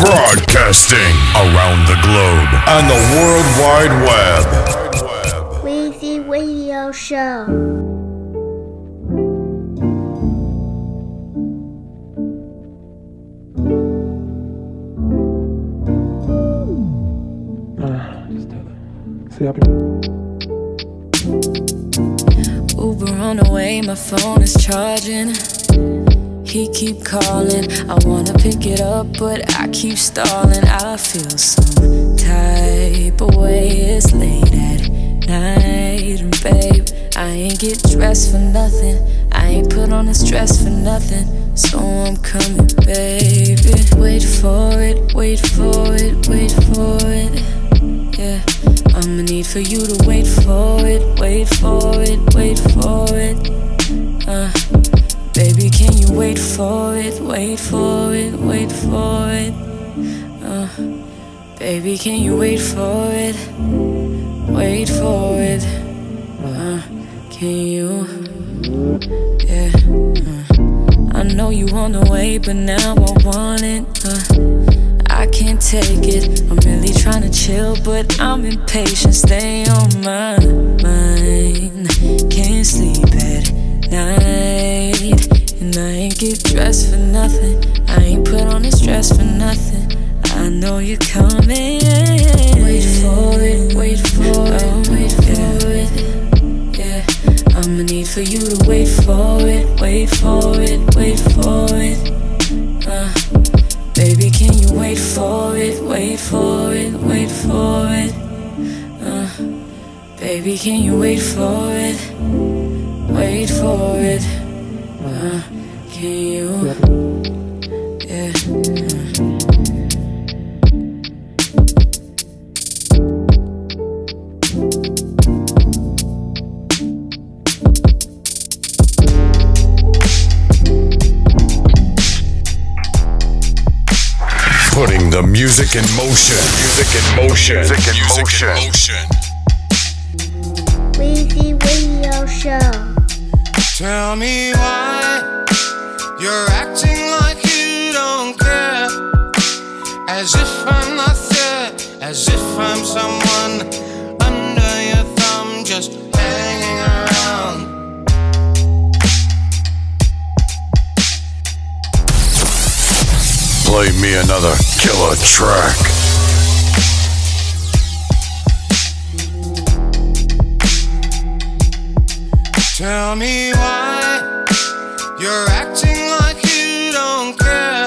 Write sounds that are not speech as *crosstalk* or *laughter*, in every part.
Broadcasting around the globe on the World Wide Web. Weezy Radio Show. Uber on the way, my phone is charging. He keep calling, I wanna pick it up, but I keep stalling. I feel some type of way. It's late at night, and babe, I ain't get dressed for nothing. I ain't put on this dress for nothing. So I'm coming, baby. Wait for it, wait for it, wait for it. Yeah, I'ma need for you to wait for it, wait for it, wait for it. Uh, baby, can you wait for it, wait for it, wait for it? Uh, baby, can you wait for it, wait for it? Uh, can you? Yeah. Uh, I know you the way, but now I want it. Uh, I can't take it. I'm really trying to chill, but I'm impatient. Stay on my mind. Can't sleep at night. And I ain't get dressed for nothing. I ain't put on this dress for nothing. I know you're coming. Wait for it, wait for it, wait for it. Yeah, I'ma need for you to wait for it, wait for it, wait for it. Uh, Baby, can you wait for it? Wait for it, wait for it. Uh, baby, can you wait for it? Wait for it. Uh, can you? Yeah. Putting the music in motion. Music in motion. Music in motion. Weezy Tell me why you're acting like you don't care. As if I'm not there, as if I'm someone under your thumb, just hanging around. Play me another killer track. Tell me why you're acting like you don't care.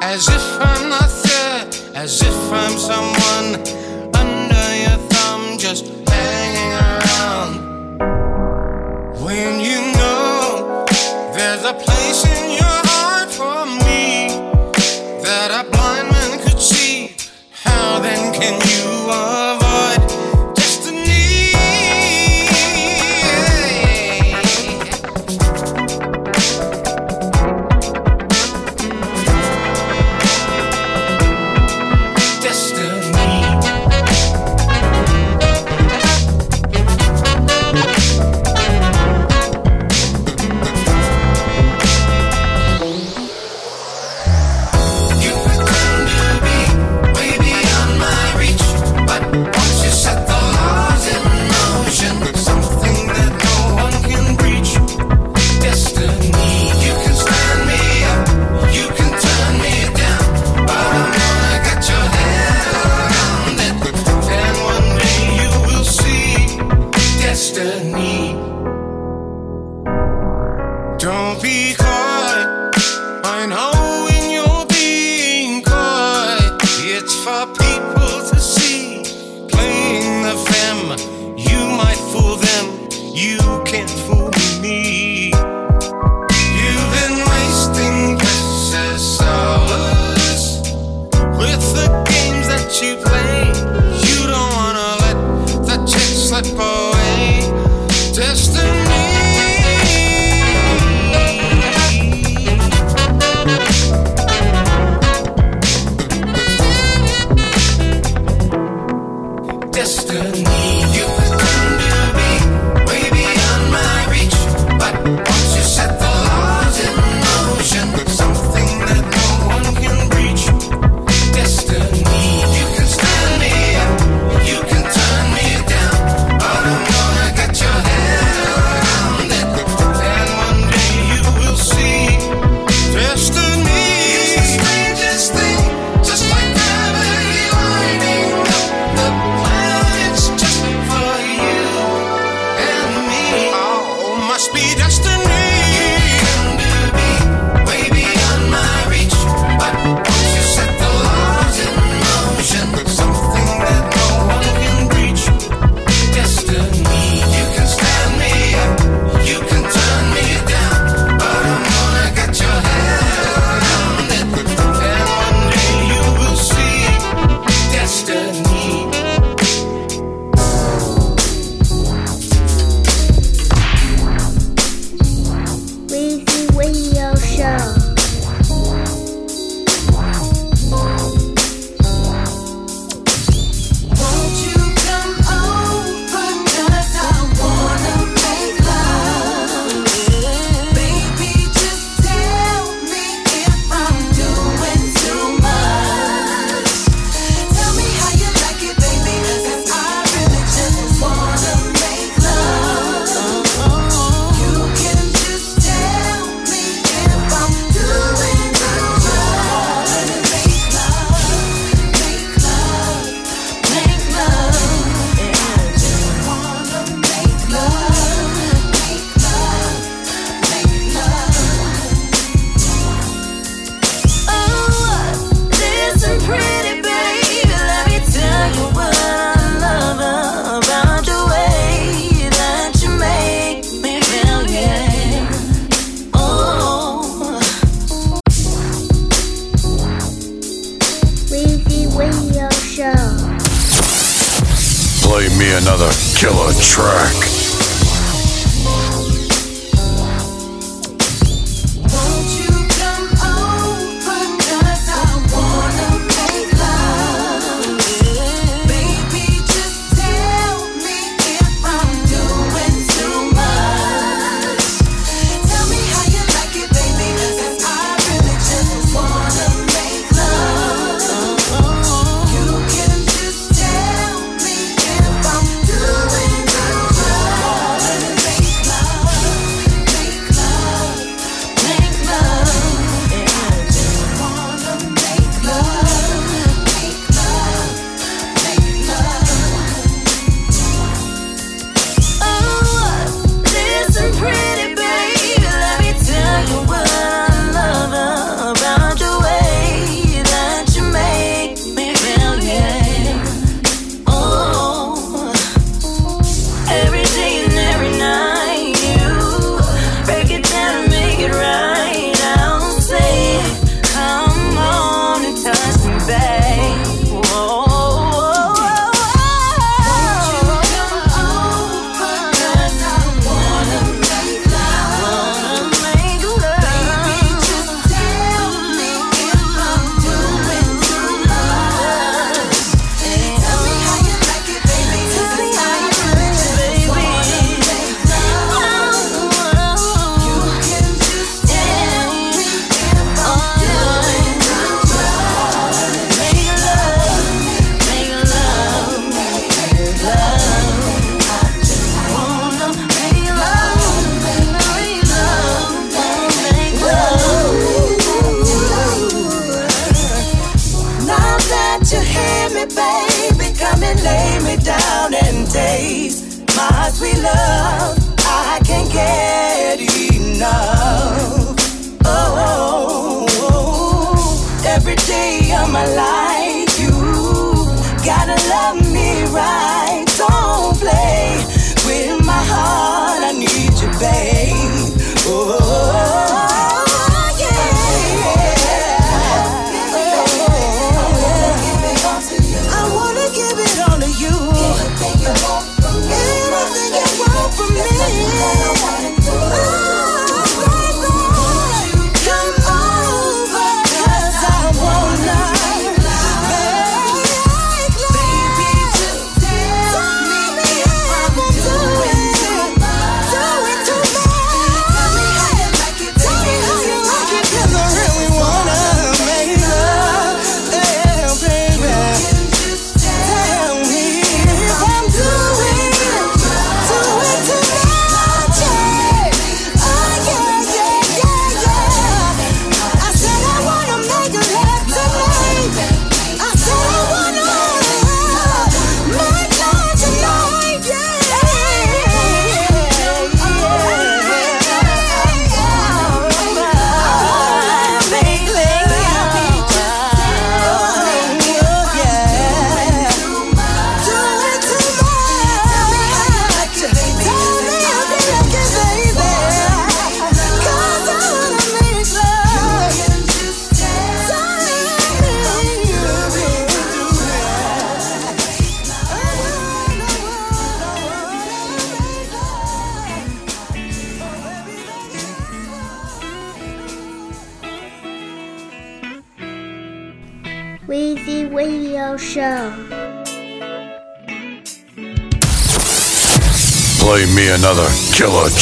As if I'm not there, as if I'm someone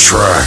track.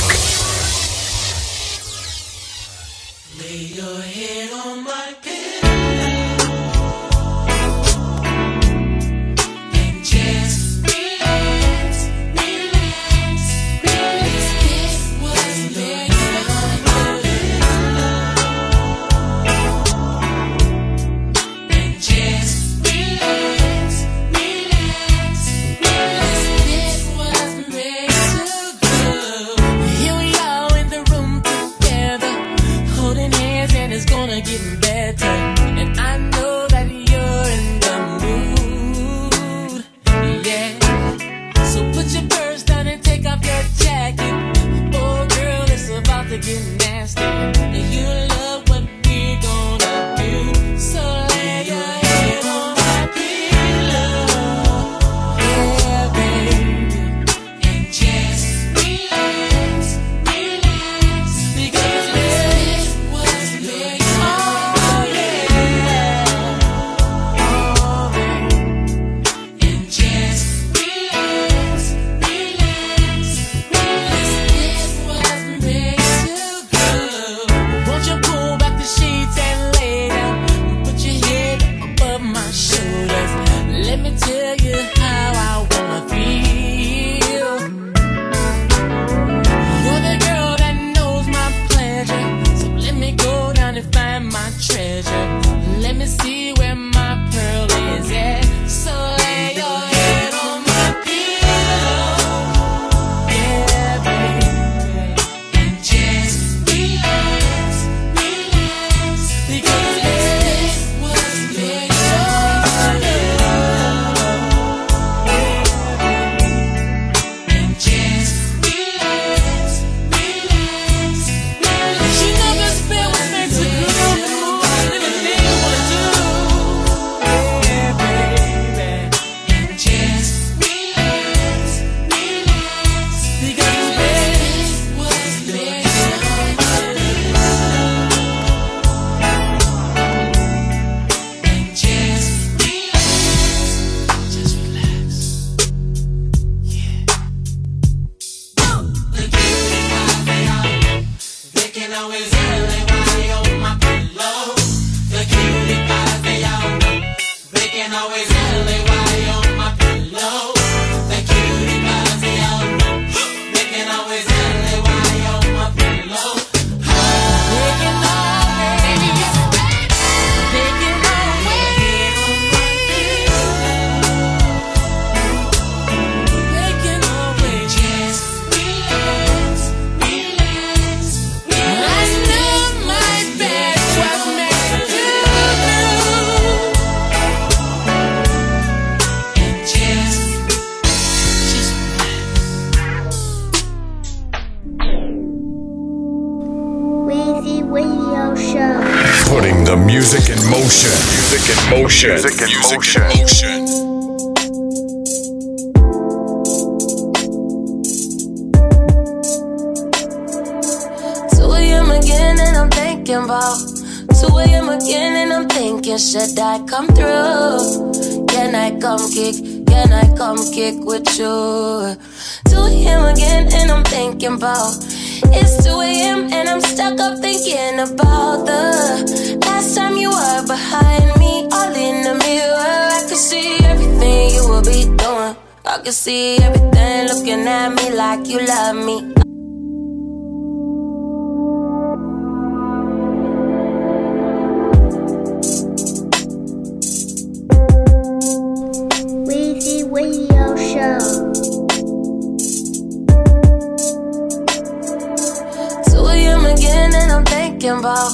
Thinking about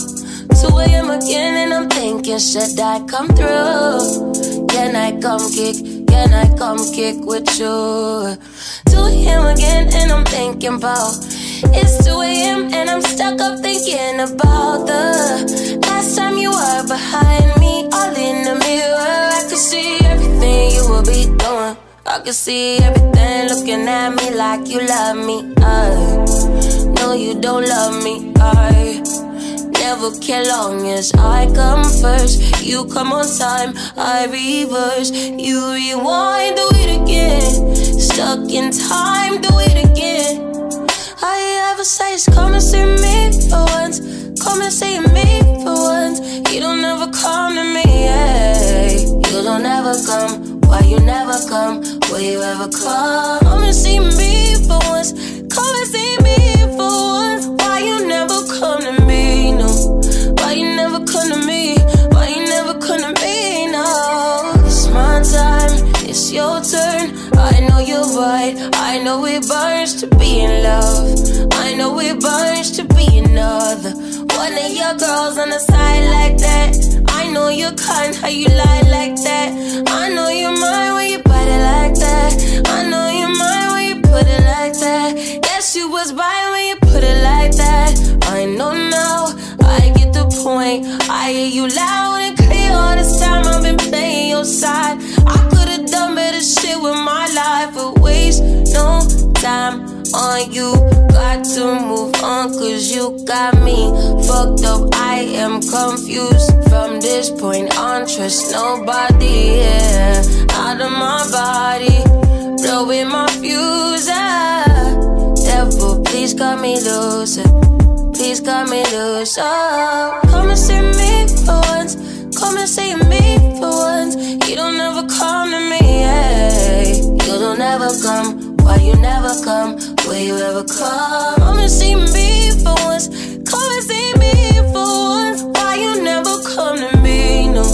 2 a.m. again and I'm thinking, should I come through? Can I come kick? Can I come kick with you? 2 a.m. again and I'm thinking about it's 2 a.m. and I'm stuck up thinking about the last time you were behind me, all in the mirror. I could see everything you would be doing. I could see everything looking at me like you love me. Uh, I know you don't love me. I never care long as I come first. You come on time, I reverse. You rewind, do it again. Stuck in time, do it again. You ever say is come and see me for once. Come and see me for once. You don't ever come to me, yeah. You don't ever come. Why you never come? Will you ever come? Come and see me for once. Come and see me for once. Why you never come to me? Why you never come to me? No. It's my time. It's your turn. I know you're right. I know it burns to be in love. I know it burns to be another. One of your girls on the side like that. I know you're kind, how you lie like that. I know you're mine when you bite it like that. I know you're mine when you put it like that. Yes, you was right point. I hear you loud and clear all this time. I've been playing your side. I could've done better shit with my life, but waste no time on you. Got to move on, cause you got me fucked up. I am confused from this point on. Trust nobody, yeah. Out of my body, blowing my fuse. Devil, please cut me loose. He's got me loose. Oh, come and see me for once. Come and see me for once. You don't ever come to me, hey. You don't ever come. Why you never come? Will you ever come? Come and see me for once. Come and see me for once. Why you never come to me? No.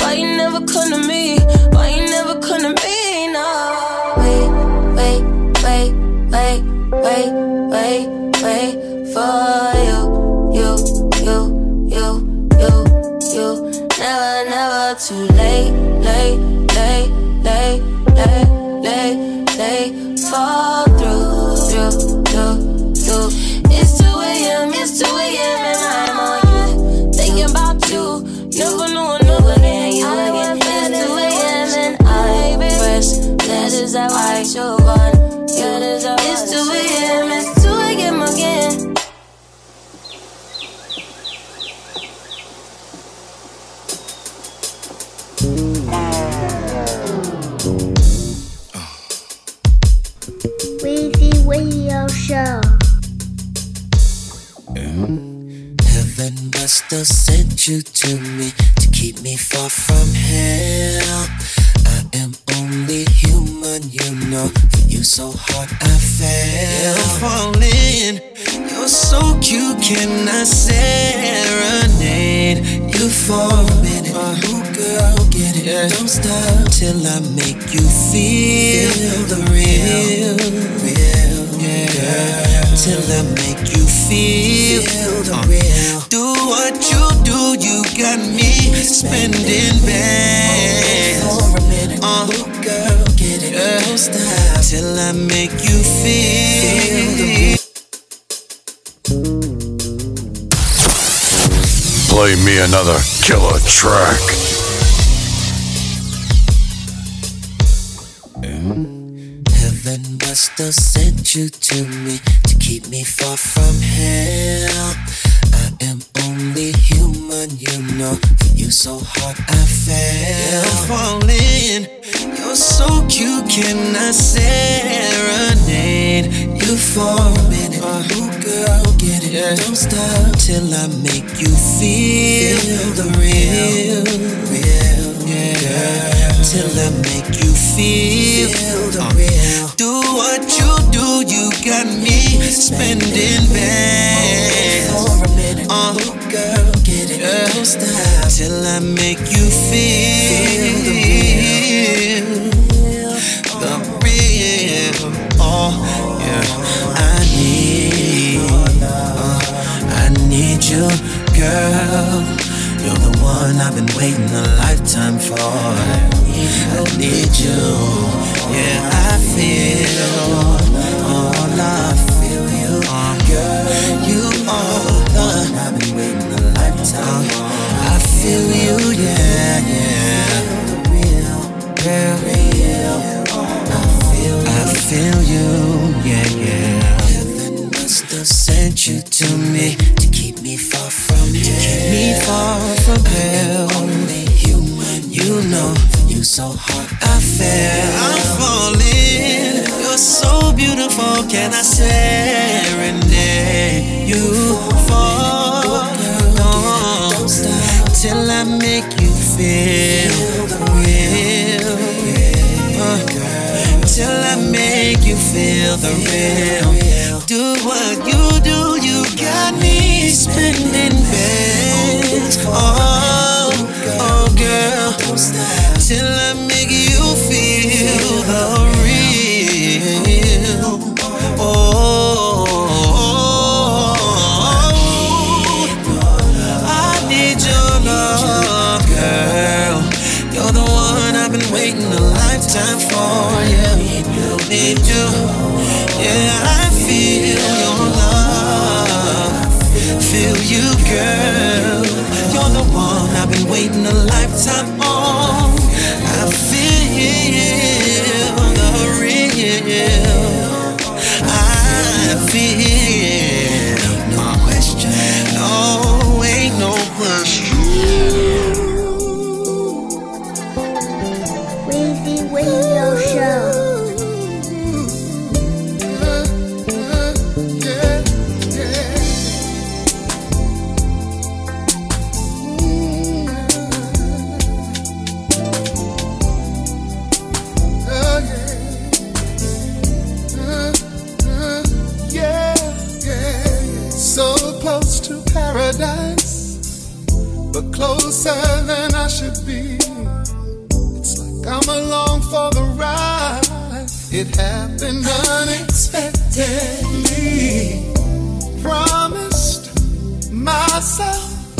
Why you never come to me? Why you never come to me? No. Wait, wait, wait, wait, wait. Late, have sent you to me to keep me far from hell. I am only human, you know. For you so hard I fell. I'm falling. You're so cute, can I serenade you for a minute? Ooh, girl, get it. Don't stop till I make you feel the real, real, yeah. Till I make you feel the real. Do what you do, you got me spending bags. For a minute, uh, girl, get it. Don't stop till I make you feel the real. Play me another killer track. Heaven must have sent you to me to keep me far from hell. I am only human, you know. For you so hard I fell. I'm falling. You're so cute, can I serenade you for a minute? Uh, Ooh, girl, get it. Don't stop till I make you feel the real, real, yeah. Till I make you feel the real. Do what you do, you got me spending bags. For a minute, uh, girl, get it. Don't stop till I make you feel the real, the real. Yeah. I need, I need you, girl. One I've been waiting a lifetime for. I need you. Yeah, I feel. All I feel you. Girl, you are the one I've been waiting a lifetime for. I feel you, yeah, yeah. Real, real, real. I feel, I feel you, yeah, yeah. Heaven must have sent you to me to keep me far from so hard, I fell. I'm falling. You're so beautiful. Can I serenade you for? Don't stop till I make you feel the real. Uh, till I make you feel the real. Do what you do, you got me spending beds. Oh, oh, girl, till I make you feel the real. Oh, I need your love, girl. You're the one I've been waiting a lifetime for. Yeah, you need you. Yeah, I feel your love. Feel you, girl. You're the one I've been waiting a lifetime the It happened unexpectedly. Promised myself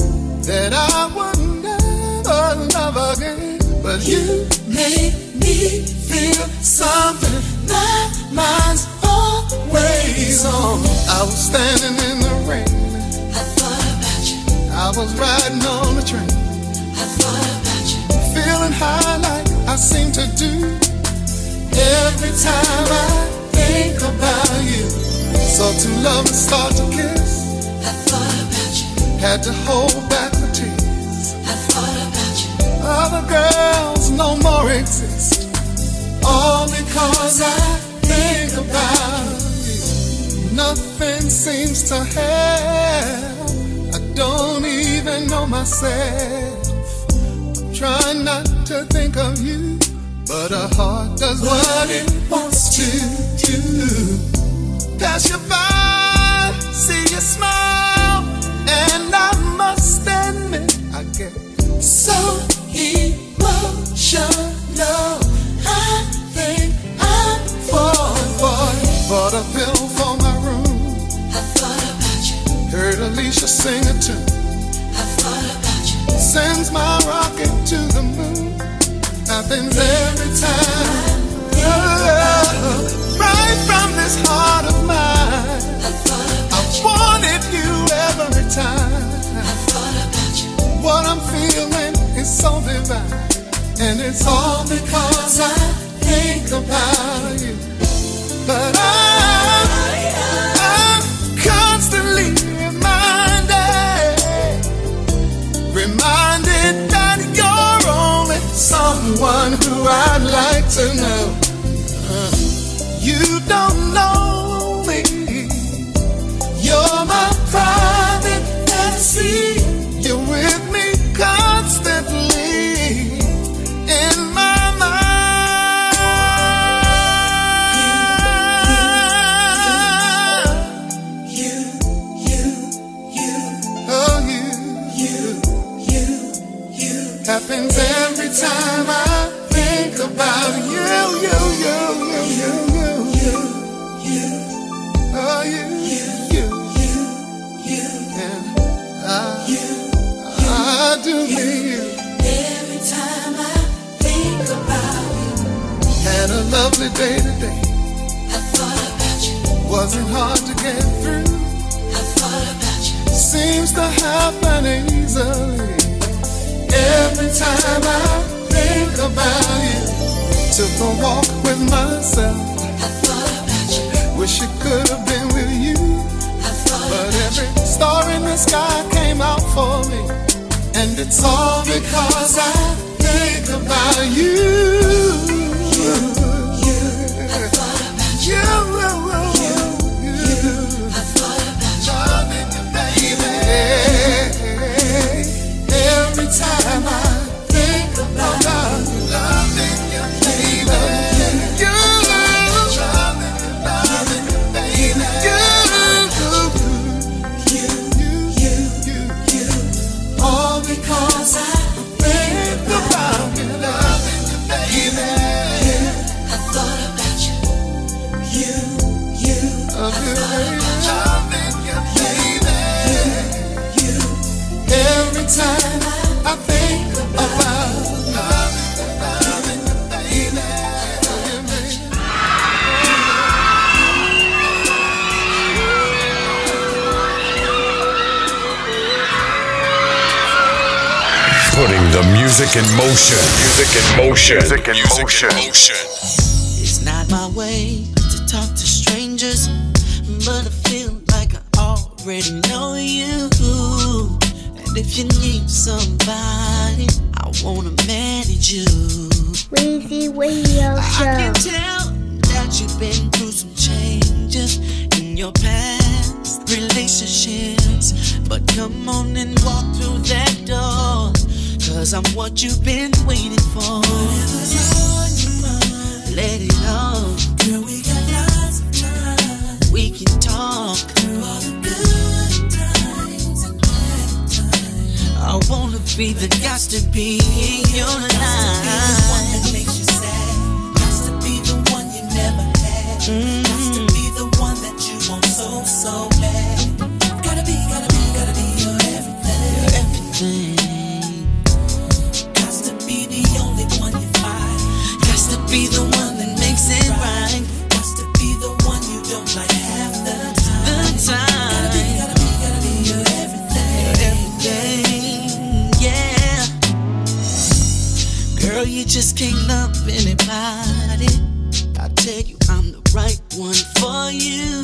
that I would never love again. But you made me feel something my mind's always on. I was standing in the rain. I thought about you. I was riding on the train. I thought about you. Feeling high like I seem to do. Every time I think about you. So to love and start to kiss. I thought about you. Had to hold back the tears. I thought about you. Other girls no more exist. All because I think about you. Nothing seems to help. I don't even know myself. I'm trying not to think of you. But a heart does what it wants to do. Pass you by, see you smile, and I must admit I get so emotional. I think I'm falling for you. Bought a pill for my room. I thought about you. Heard Alicia sing a tune. I thought about you. Sends my rocket to the moon. Happens every time. Oh, right from this heart of mine. I I wanted you every time. I. What I'm feeling is so divine. And it's all because I think about you. But I'm, to know. Uh, you don't know Do need. Every time I think about you, Had a lovely day today. I thought about you. Wasn't hard to get through. I thought about you. Seems to happen easily. Every time I think about you. Took a walk with myself. I thought about you. Wish it could have been with you. I thought But every star in the sky came out for me. And it's all because I think about you. I thought about you. You, you, I thought about you. Darling, baby. Every time I music in motion. Music in motion. Music in motion. It's not my way already know you. And if you need somebody, I wanna manage you. Weezy Radio I can Show. tell that you've been through some changes in your past relationships. But come on and walk through that door. Cause I'm what you've been waiting for. Whatever's on your mind, let it out. Girl, we got lots of time. We can talk through I wanna be the guys to be in your life. the one that makes you sad. Got to be the one you never had. Got to be the one that you want so, so just can't love anybody. I tell you, I'm the right one for you.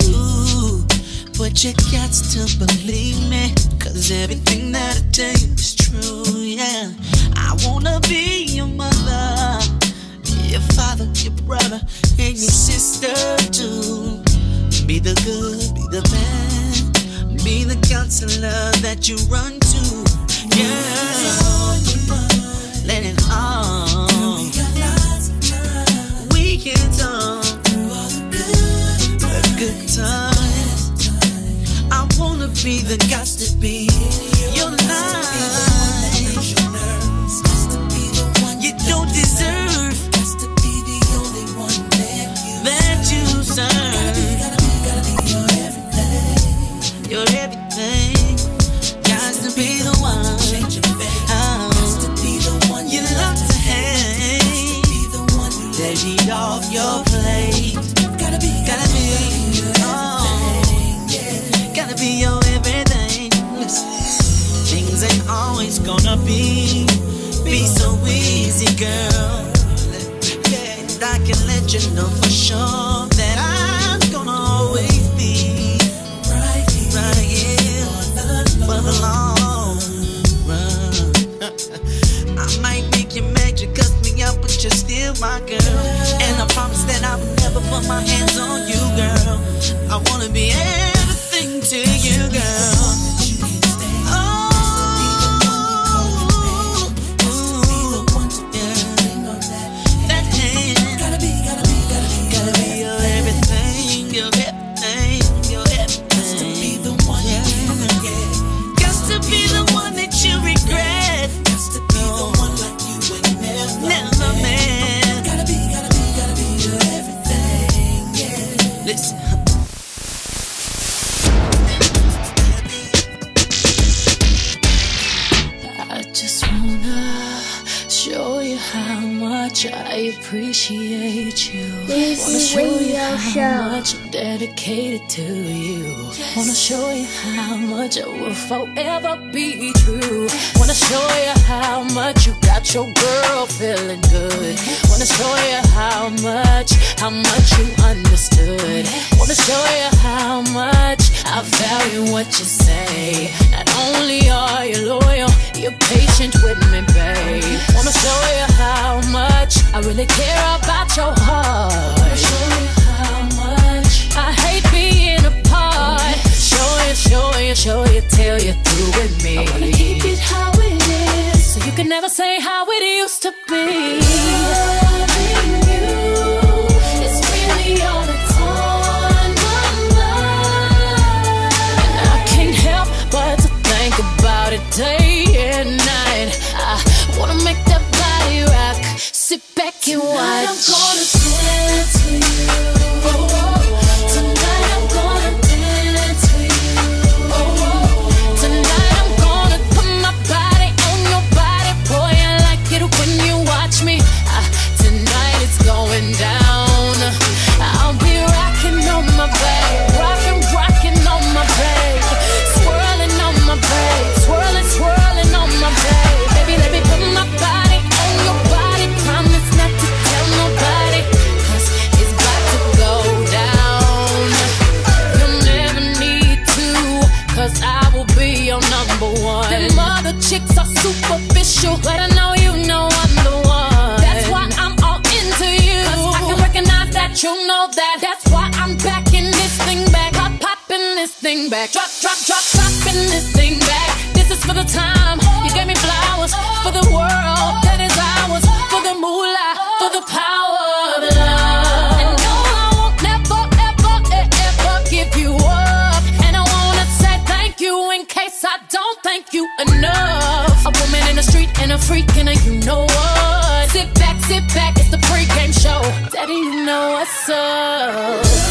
But you got to believe me, cause everything that I tell you is true, yeah. I wanna be your mother, your father, your brother, and your sister too. Be the good, be the bad, be the counselor that you run much I appreciate you. This Wanna show you how Show. much I'm dedicated to you. Wanna show you how much I will forever be true. Wanna show you how much you got your girl feeling good. Wanna show you how much, how much you understood. Wanna show you how much I value what you say. Not only are you loyal, you're patient with me, babe. Wanna show you how much I really care about your heart. Wanna show you how much I hate being apart. Show you, show you, show you till you're through with me. I wanna keep it how it is, so you can never say how it used to be. Loving you is really all that's on my mind. And I can't help but to think about it day and night. I wanna make that body rock. Sit back and watch. I'm gonna dance for you. Tonight superficial, but I know you know I'm the one. That's why I'm all into you. Cause I can recognize that you know that. That's why I'm backing this thing back. Pop, popping this thing back. Drop, drop, drop, dropping this thing back. This is for the time. You gave me flowers for the world that is ours. For the moolah, for the power of love. And no, I won't never, ever, ever give you up. And I wanna say thank you in case I don't thank you enough. And a freak and a you know what. Sit back, sit back, it's the pregame show. Daddy, you know what's up.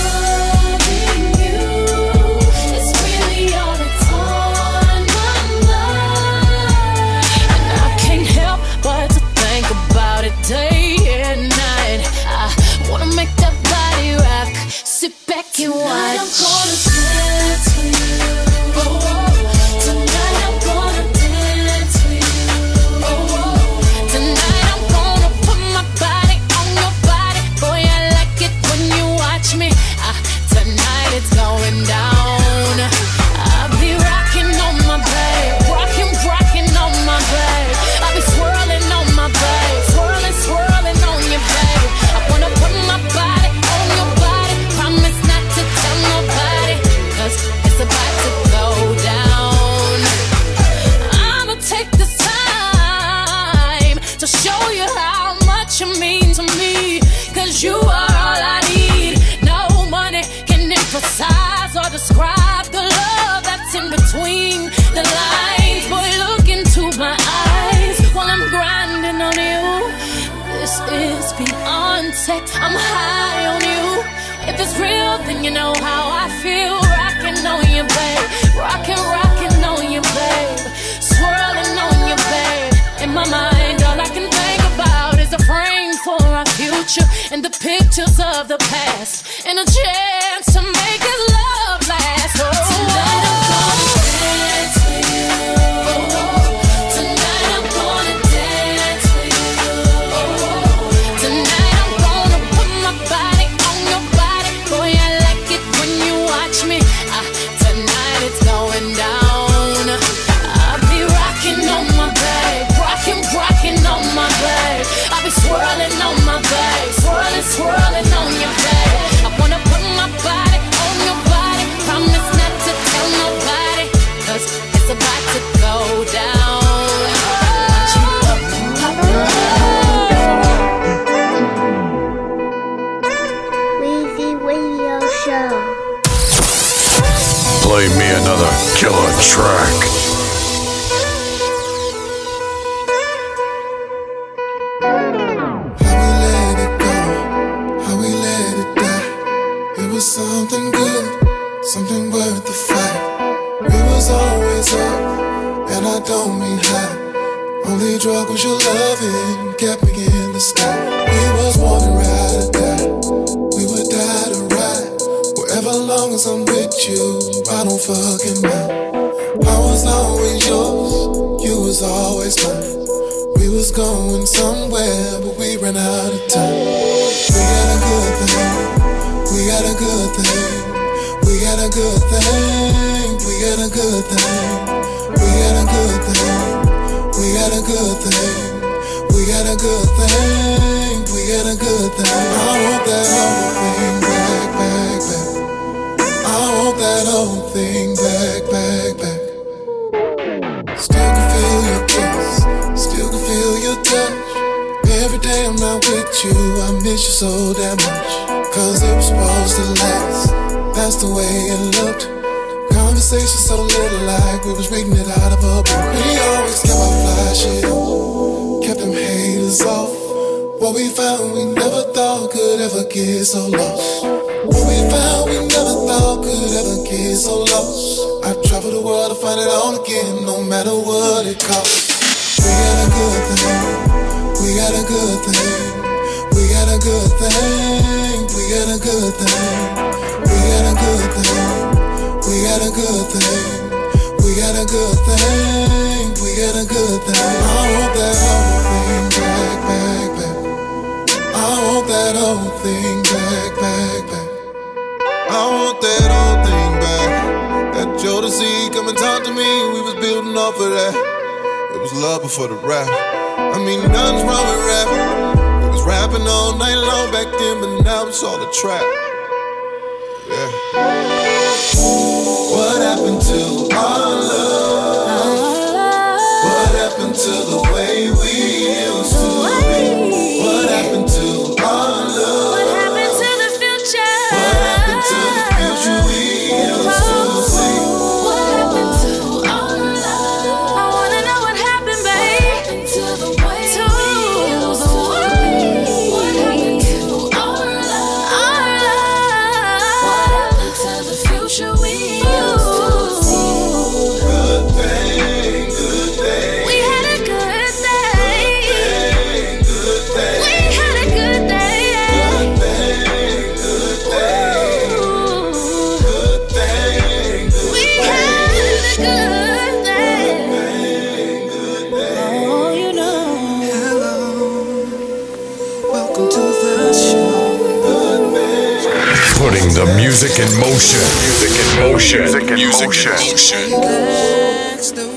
of the past and a chance to make day I'm not with you, I miss you so damn much. Cause it was supposed to last, that's the way it looked. Conversation so little, like we was reading it out of a book. We always kept our fly kept them haters off. What we found, we never thought could ever get so lost. What we found, we never thought could ever get so lost. I travel the world to find it all again, no matter what it costs. We had a good thing. We got a good thing. We got a good thing. We got a good thing. We got a good thing. We got a good thing. We got a good thing. We got a good thing. I want that whole thing back, back, back. I want that whole thing back, back, back. I want that old thing back. That Jodeci, come and talk to me. We was building off of that. It was love before the rap mean, nothing's wrong with rap. It was rapping all night long back then, but now it's all the trap. Music in motion. Music in motion. Music in motion. Music in motion.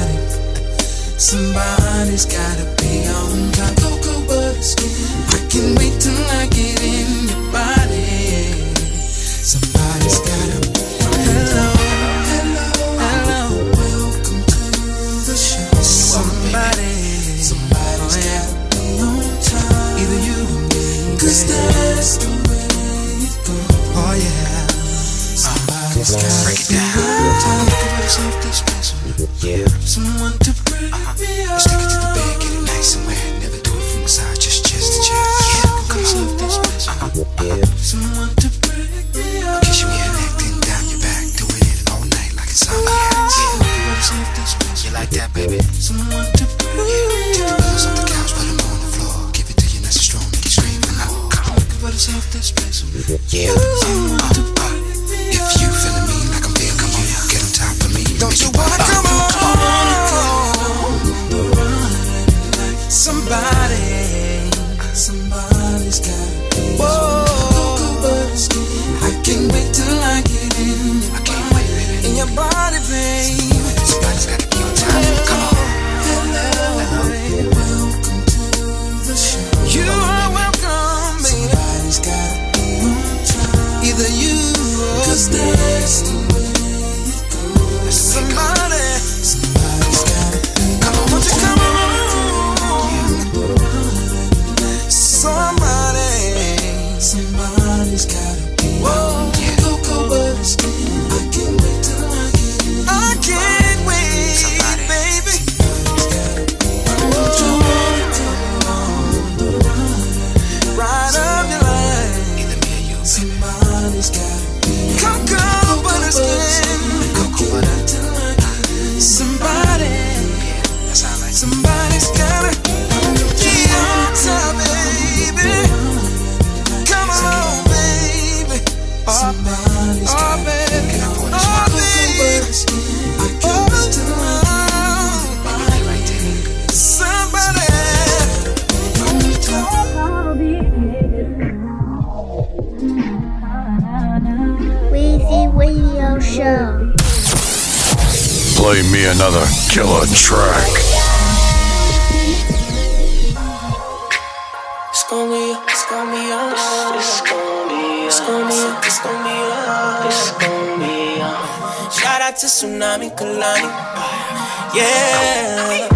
Somebody, somebody's gotta be on top. Cocoa butter skin. I can't wait till I get in your body. Somebody's gotta. Hello, hello, hello. Welcome to the show. Somebody, somebody's gotta be on top. Either you or me. Cause that's the way it goes. Oh yeah. Somebody's gotta break it down. Time to give yourself this special. Yeah. Someone to break uh-huh. me up. Somebody's Play me another killer track. It's gonna be, it's gonna be us. It's gonna be, it's gonna be, it's gonna be us. It's gonna be us. Shout out to Tsunami Kalani. Yeah.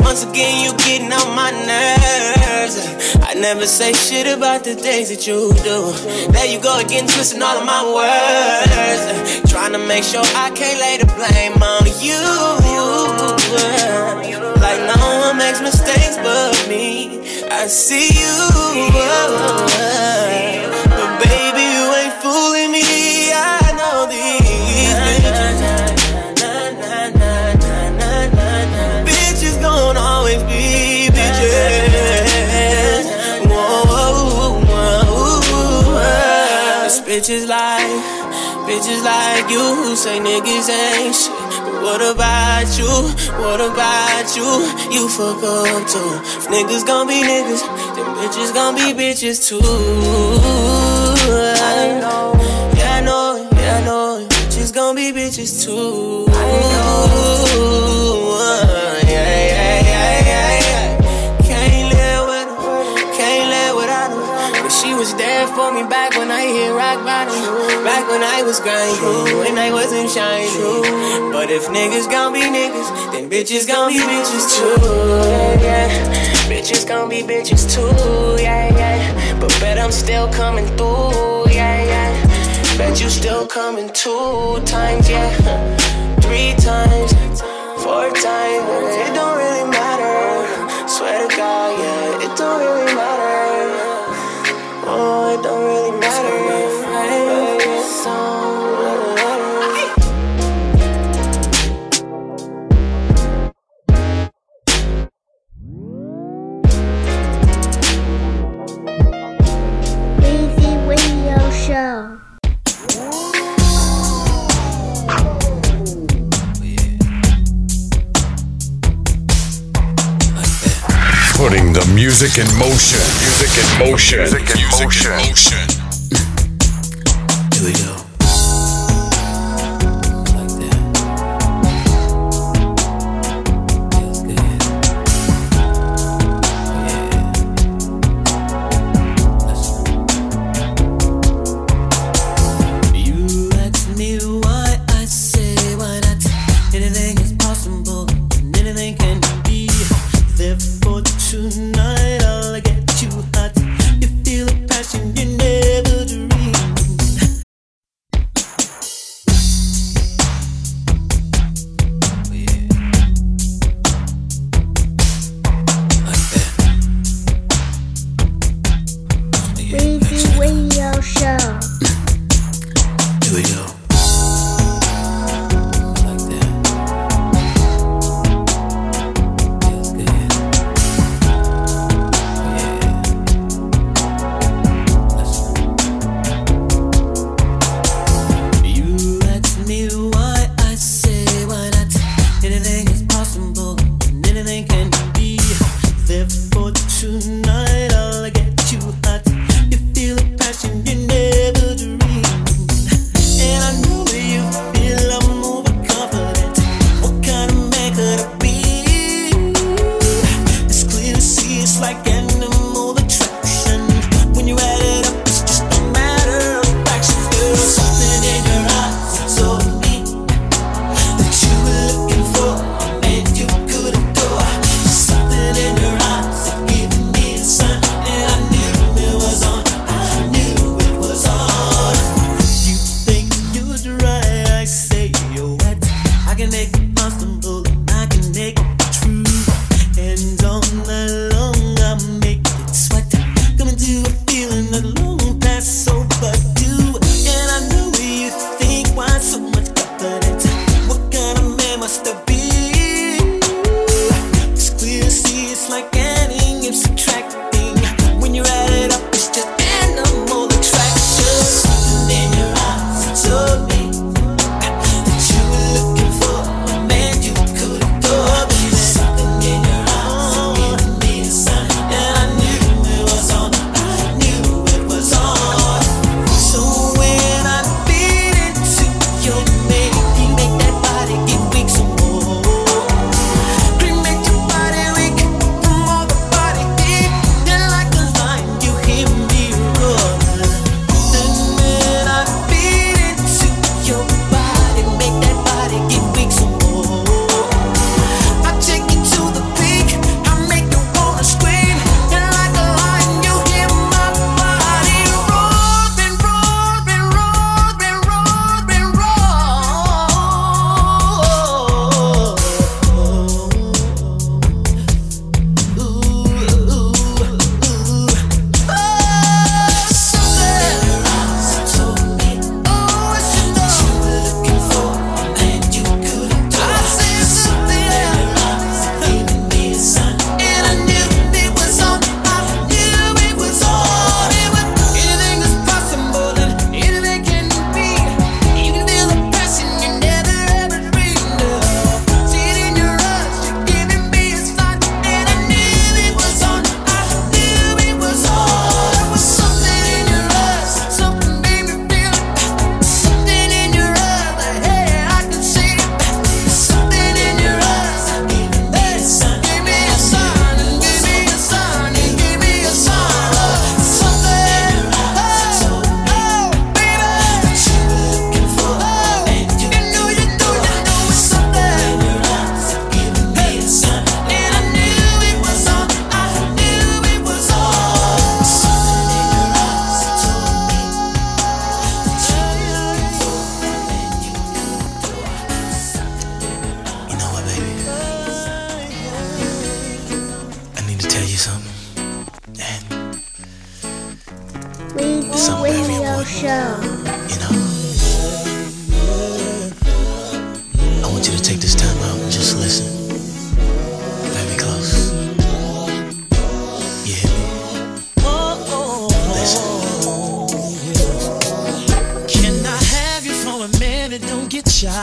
Once again, you getting on my nerves. Never say shit about the things that you do. There you go again, twisting all of my words. Trying to make sure I can't lay the blame on you. Like no one makes mistakes but me. I see you. Bitches like you who say niggas ain't shit. But what about you? What about you? You fuck up too. If niggas gon' be niggas, then bitches gon' be bitches too. I know, yeah, I know, yeah, I know. Bitches gon' be bitches too. I know, there for me back when I hit rock bottom. Back when I was grinding, when I wasn't shining. But if niggas gon' be niggas, then bitches gon' be bitches too. Yeah, yeah. Bitches gon' be bitches too. Yeah, yeah. But bet I'm still coming through. Yeah, yeah. Bet you still coming two times, yeah. Three times, four times. It don't really matter. Swear to God, yeah. It don't really matter. Music in motion. Music in motion. Music in motion. Here we go.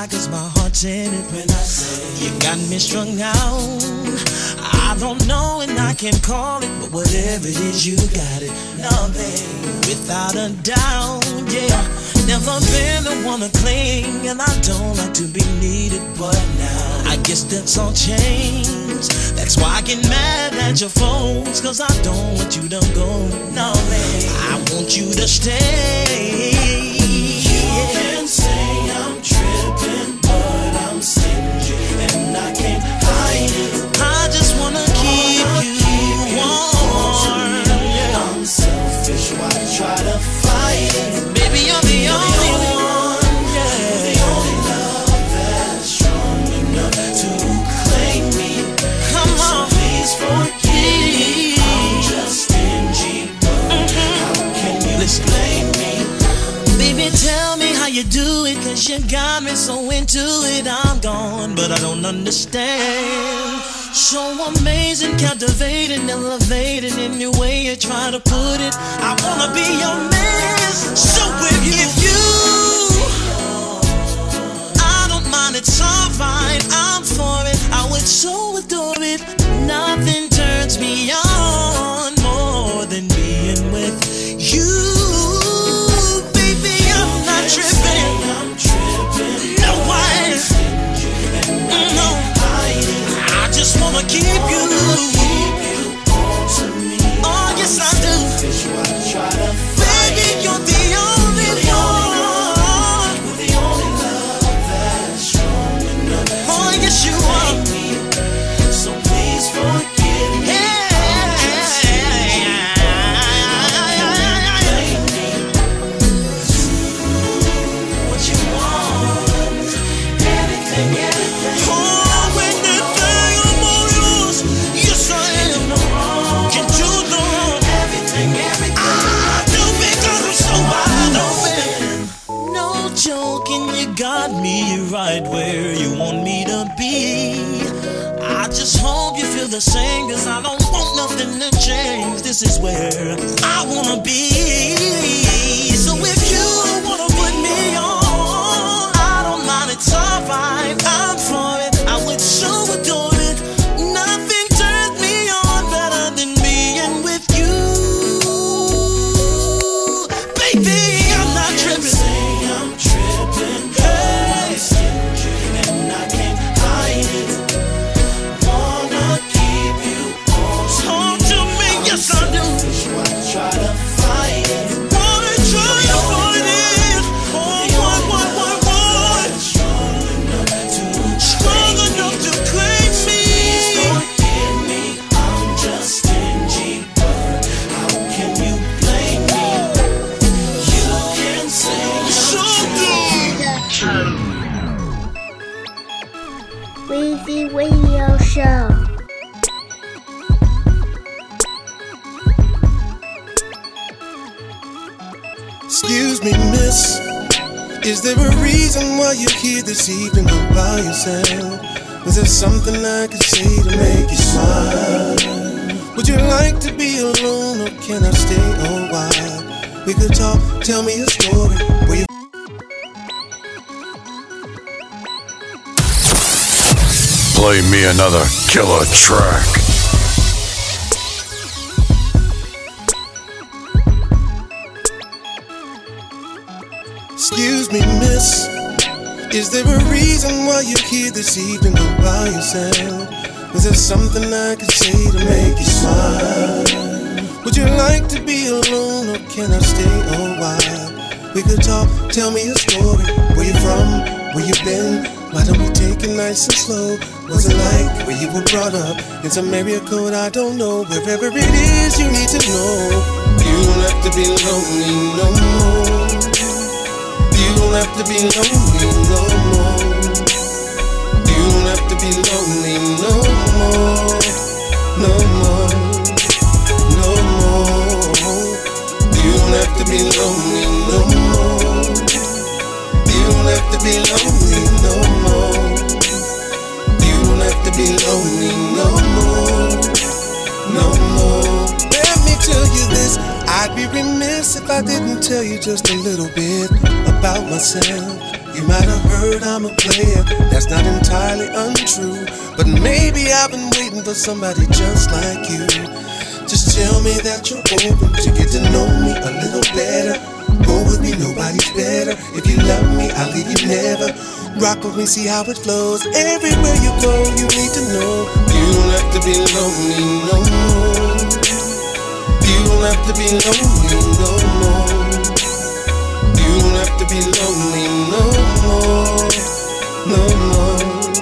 cause my heart's in it when I say You got me strung out. I don't know and I can't call it But whatever it is, you got it. Loving, without a doubt, yeah. Never been the one to cling And I don't like to be needed, but now I guess that's all changed. That's why I get mad at your phones Cause I don't want you to go, no man I want you to stay. You do it, cause you got me so into it. I'm gone, but I don't understand. So amazing, captivating, elevating in way you try to put it. I wanna be your man. So if you, if you I don't mind, it's alright, I'm for it. I would so adore it. Nothing turns me on I just wanna keep you. Be alone or can I stay a while? We could talk, tell me a story. Where you Play me another killer track. Excuse me, miss. Is there a reason why you're here this evening all by yourself? Was there something I could say to make you smile? Would you like to be alone or can I stay a while? We could talk, tell me a story. Where you from? Where you been? Why don't we take it nice and slow? What's it like where you were brought up? In some area code I don't know. Wherever it is, you need to know. You don't have to be lonely no more. You don't have to be lonely no more. You don't have to be lonely be lonely no more. You don't have to be lonely no more. You don't have to be lonely no more. No more. Let me tell you this. I'd be remiss if I didn't tell you just a little bit about myself. You might have heard I'm a player, that's not entirely untrue. But maybe I've been waiting for somebody just like you Tell me that you're open to get to know me a little better. Go with me, nobody's better. If you love me, I'll leave you never. Rock with me, see how it flows. Everywhere you go, you need to know. You don't have to be lonely no more. You don't have to be lonely no more. You don't have to be lonely no more. No more.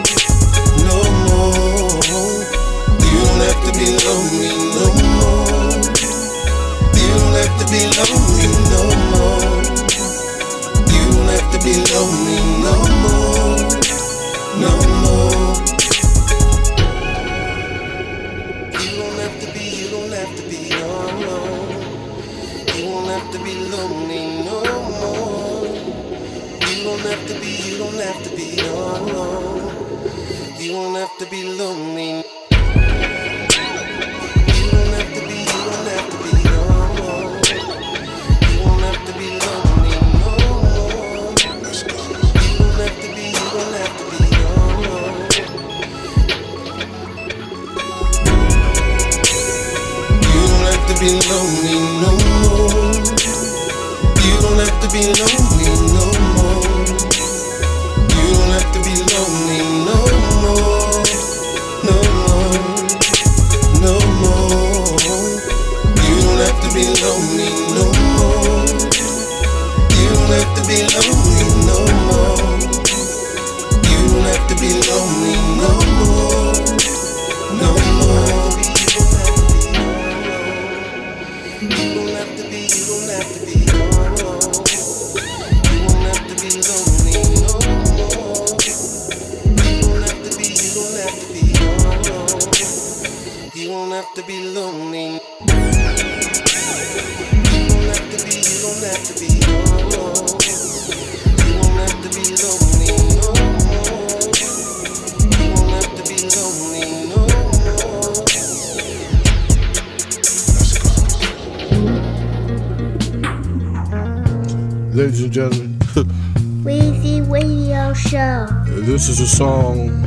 ladies and gentlemen. *laughs* Weezy Radio Show. This is a song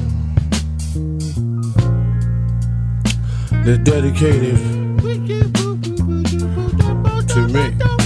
that's dedicated to me.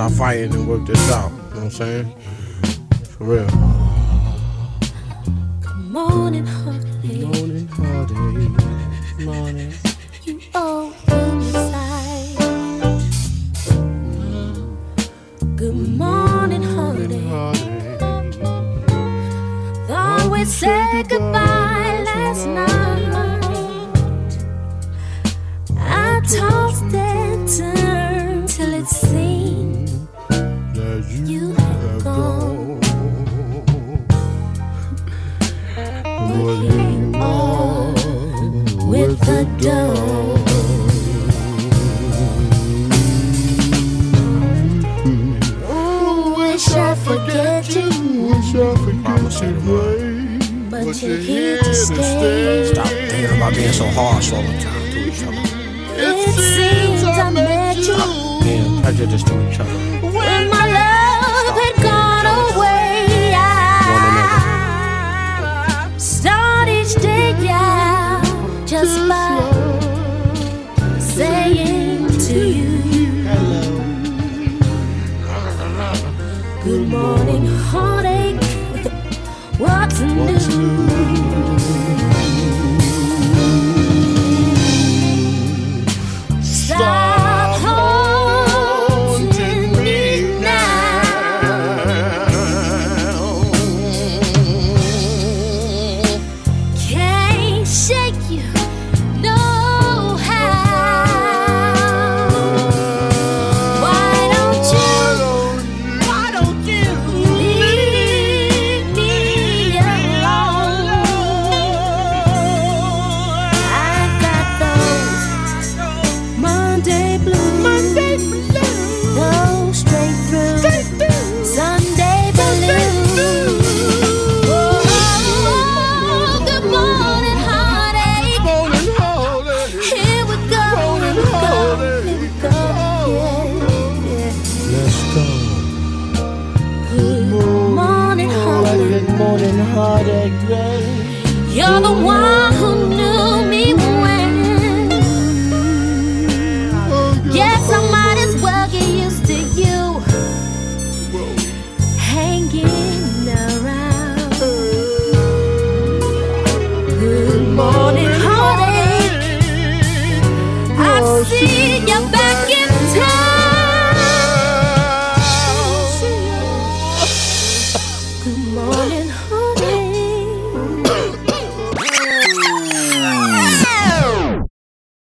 stop fighting and work this out. You know what I'm saying? For real. Good morning.